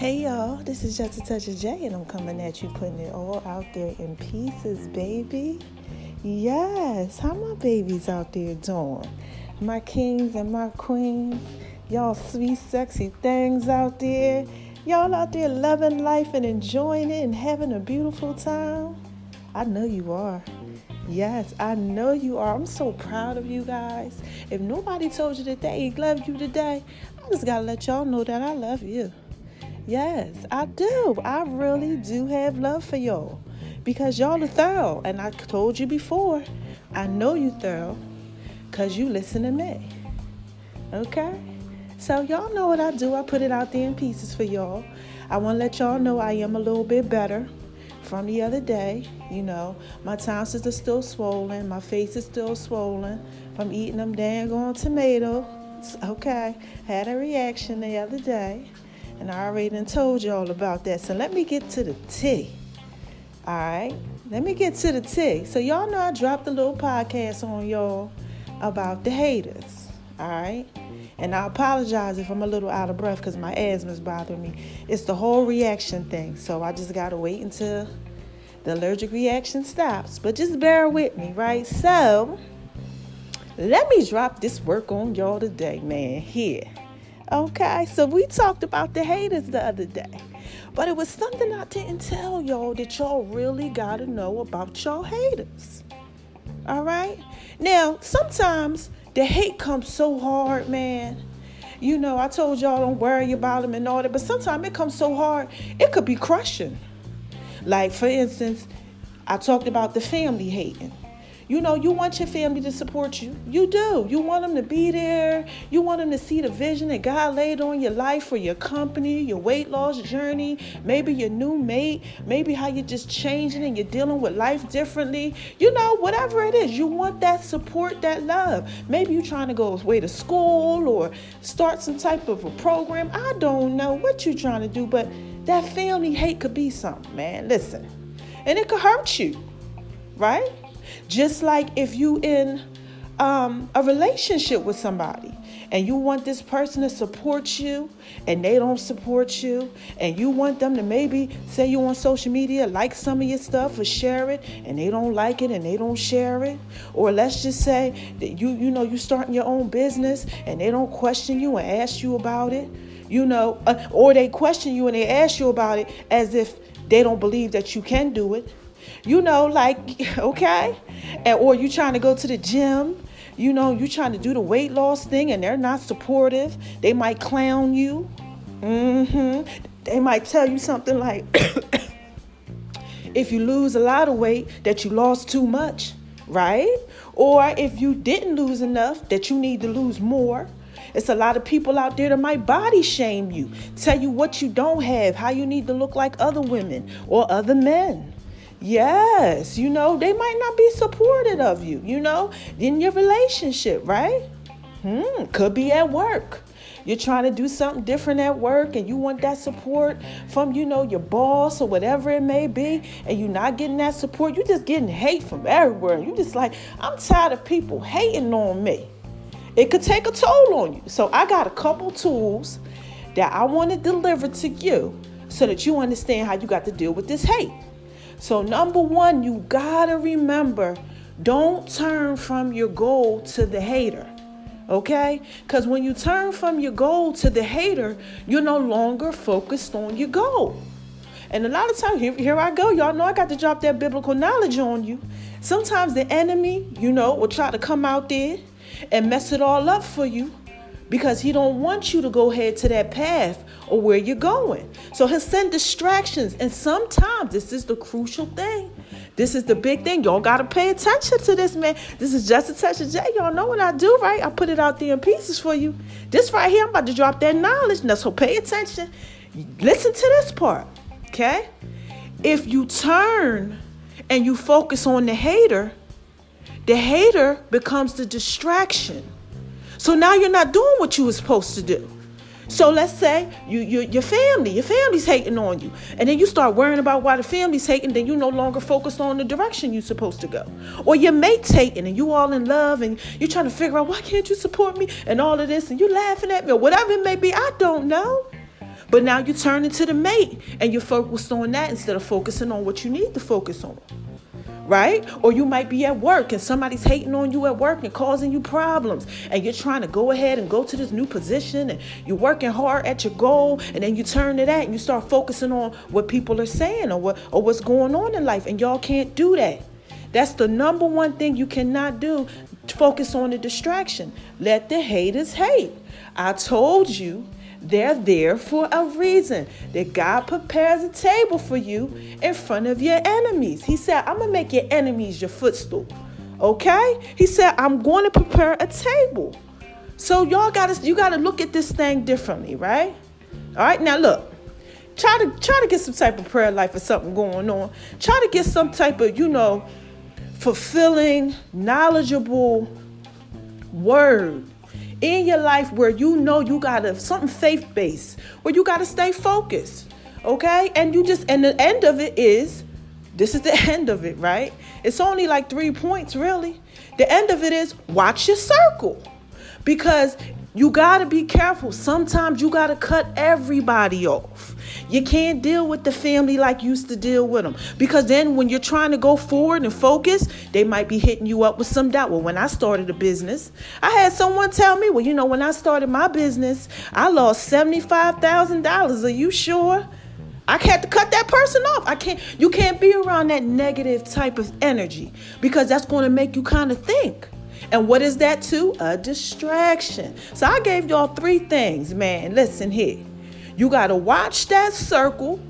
Hey y'all, this is Just a Touch of J, and I'm coming at you, putting it all out there in pieces, baby. Yes, how my babies out there doing? My kings and my queens, y'all sweet, sexy things out there. Y'all out there loving life and enjoying it and having a beautiful time. I know you are. Yes, I know you are. I'm so proud of you guys. If nobody told you that they loved you today, I just gotta let y'all know that I love you. Yes, I do. I really do have love for y'all because y'all are thorough. And I told you before, I know you thorough because you listen to me. Okay? So, y'all know what I do. I put it out there in pieces for y'all. I want to let y'all know I am a little bit better from the other day. You know, my tonsils are still swollen, my face is still swollen from eating them dang on tomatoes. Okay, had a reaction the other day. And I already done told y'all about that. So let me get to the T. All right. Let me get to the T. So y'all know I dropped a little podcast on y'all about the haters. All right. And I apologize if I'm a little out of breath because my asthma is bothering me. It's the whole reaction thing. So I just got to wait until the allergic reaction stops. But just bear with me, right? So let me drop this work on y'all today, man. Here. Okay, so we talked about the haters the other day, but it was something I didn't tell y'all that y'all really got to know about y'all haters. All right, now sometimes the hate comes so hard, man. You know, I told y'all don't worry about them and all that, but sometimes it comes so hard, it could be crushing. Like, for instance, I talked about the family hating. You know, you want your family to support you. You do. You want them to be there. You want them to see the vision that God laid on your life for your company, your weight loss journey, maybe your new mate, maybe how you're just changing and you're dealing with life differently. You know, whatever it is, you want that support, that love. Maybe you're trying to go away to school or start some type of a program. I don't know what you're trying to do, but that family hate could be something, man. Listen. And it could hurt you, right? Just like if you in um, a relationship with somebody and you want this person to support you and they don't support you and you want them to maybe say you on social media like some of your stuff or share it and they don't like it and they don't share it. Or let's just say that you you know you starting your own business and they don't question you and ask you about it you know uh, or they question you and they ask you about it as if they don't believe that you can do it you know, like, okay? And, or you trying to go to the gym, you know, you trying to do the weight loss thing and they're not supportive. They might clown you. Mm-hmm. They might tell you something like, if you lose a lot of weight, that you lost too much, right? Or if you didn't lose enough, that you need to lose more. It's a lot of people out there that might body shame you, tell you what you don't have, how you need to look like other women or other men. Yes, you know, they might not be supportive of you, you know, in your relationship, right? Hmm, could be at work. You're trying to do something different at work and you want that support from, you know, your boss or whatever it may be, and you're not getting that support. You're just getting hate from everywhere. You're just like, I'm tired of people hating on me. It could take a toll on you. So I got a couple tools that I want to deliver to you so that you understand how you got to deal with this hate. So, number one, you gotta remember don't turn from your goal to the hater. Okay? Because when you turn from your goal to the hater, you're no longer focused on your goal. And a lot of times, here, here I go. Y'all know I got to drop that biblical knowledge on you. Sometimes the enemy, you know, will try to come out there and mess it all up for you because he don't want you to go head to that path or where you're going. So he'll send distractions. And sometimes this is the crucial thing. This is the big thing. Y'all got to pay attention to this, man. This is just a touch of J. Y'all know what I do, right? I put it out there in pieces for you. This right here, I'm about to drop that knowledge. Now, so pay attention. Listen to this part, okay? If you turn and you focus on the hater, the hater becomes the distraction. So now you're not doing what you were supposed to do. So let's say you, you your family, your family's hating on you, and then you start worrying about why the family's hating. Then you no longer focused on the direction you're supposed to go, or your mate's hating, and you all in love, and you're trying to figure out why can't you support me, and all of this, and you laughing at me, or whatever it may be. I don't know. But now you turn into the mate, and you're focused on that instead of focusing on what you need to focus on right? Or you might be at work and somebody's hating on you at work and causing you problems. And you're trying to go ahead and go to this new position and you're working hard at your goal. And then you turn to that and you start focusing on what people are saying or what or what's going on in life. And y'all can't do that. That's the number one thing you cannot do. Focus on the distraction. Let the haters hate. I told you they're there for a reason. That God prepares a table for you in front of your enemies. He said, I'm going to make your enemies your footstool. Okay? He said, I'm going to prepare a table. So y'all got to you got to look at this thing differently, right? All right? Now look. Try to try to get some type of prayer life or something going on. Try to get some type of, you know, fulfilling, knowledgeable word in your life where you know you gotta something faith based, where you gotta stay focused. Okay? And you just and the end of it is this is the end of it, right? It's only like three points, really. The end of it is watch your circle. Because you got to be careful. Sometimes you got to cut everybody off. You can't deal with the family like you used to deal with them. Because then when you're trying to go forward and focus, they might be hitting you up with some doubt. Well, when I started a business, I had someone tell me, well, you know, when I started my business, I lost $75,000. Are you sure? I had to cut that person off. I can't you can't be around that negative type of energy because that's going to make you kind of think. And what is that too? A distraction. So I gave y'all three things, man. Listen here. You got to watch that circle.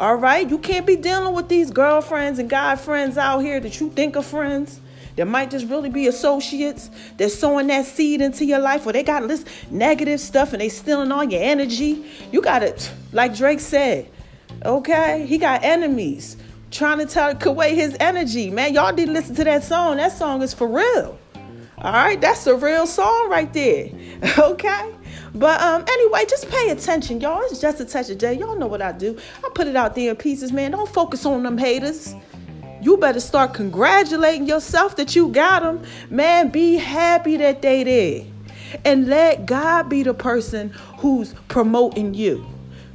All right? You can't be dealing with these girlfriends and guy friends out here that you think are friends. That might just really be associates that's sowing that seed into your life, or they got this negative stuff and they stealing all your energy. You got it, like Drake said, okay? He got enemies trying to take away his energy. Man, y'all didn't listen to that song. That song is for real. All right, that's a real song right there. Okay? But um anyway, just pay attention, y'all. It's just a touch of J. Y'all know what I do. I put it out there in pieces, man. Don't focus on them haters. You better start congratulating yourself that you got them. Man, be happy that they did. And let God be the person who's promoting you.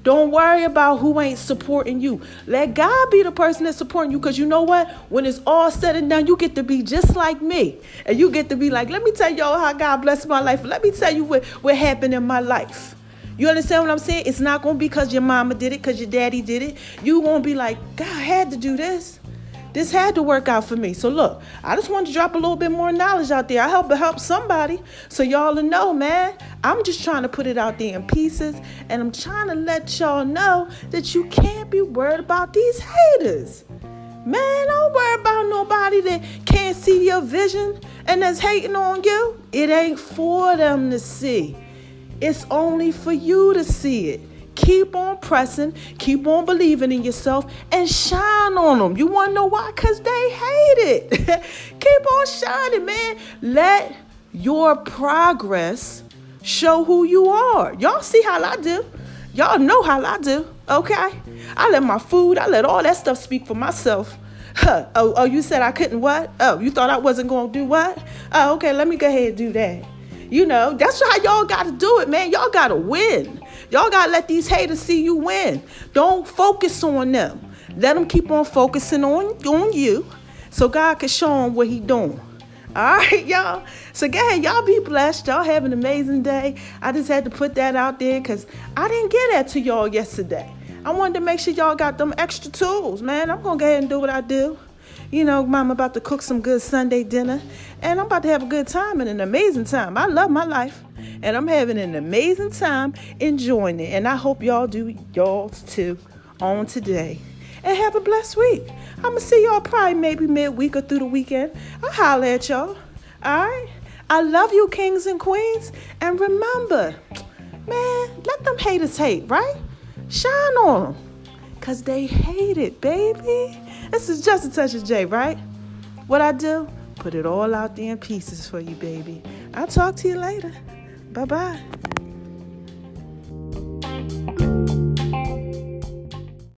Don't worry about who ain't supporting you. Let God be the person that's supporting you because you know what? When it's all said and done, you get to be just like me. And you get to be like, let me tell y'all how God blessed my life. Let me tell you what, what happened in my life. You understand what I'm saying? It's not going to be because your mama did it, because your daddy did it. you going to be like, God had to do this. This had to work out for me. So look, I just wanted to drop a little bit more knowledge out there. I hope it helps somebody. So y'all know, man. I'm just trying to put it out there in pieces, and I'm trying to let y'all know that you can't be worried about these haters. Man, don't worry about nobody that can't see your vision and that's hating on you. It ain't for them to see. It's only for you to see it. Keep on pressing, keep on believing in yourself, and shine on them. You want to know why? Because they hate it. keep on shining, man. Let your progress show who you are. Y'all see how I do. Y'all know how I do, okay? I let my food, I let all that stuff speak for myself. Huh. Oh, oh, you said I couldn't what? Oh, you thought I wasn't going to do what? Oh, okay, let me go ahead and do that. You know, that's how y'all got to do it, man. Y'all got to win. Y'all got to let these haters see you win. Don't focus on them. Let them keep on focusing on, on you so God can show them what he doing. All right, y'all. So go ahead, y'all be blessed. Y'all have an amazing day. I just had to put that out there because I didn't get that to y'all yesterday. I wanted to make sure y'all got them extra tools, man. I'm gonna go ahead and do what I do. You know, mom about to cook some good Sunday dinner, and I'm about to have a good time and an amazing time. I love my life, and I'm having an amazing time enjoying it. And I hope y'all do y'all's too on today. and have a blessed week. I'm going to see y'all probably maybe midweek or through the weekend. I'll holler at y'all. All right? I love you, kings and queens. And remember, man, let them haters hate, right? Shine on them. Because they hate it, baby. This is just a touch of J, right? What I do? Put it all out there in pieces for you, baby. I'll talk to you later. Bye bye.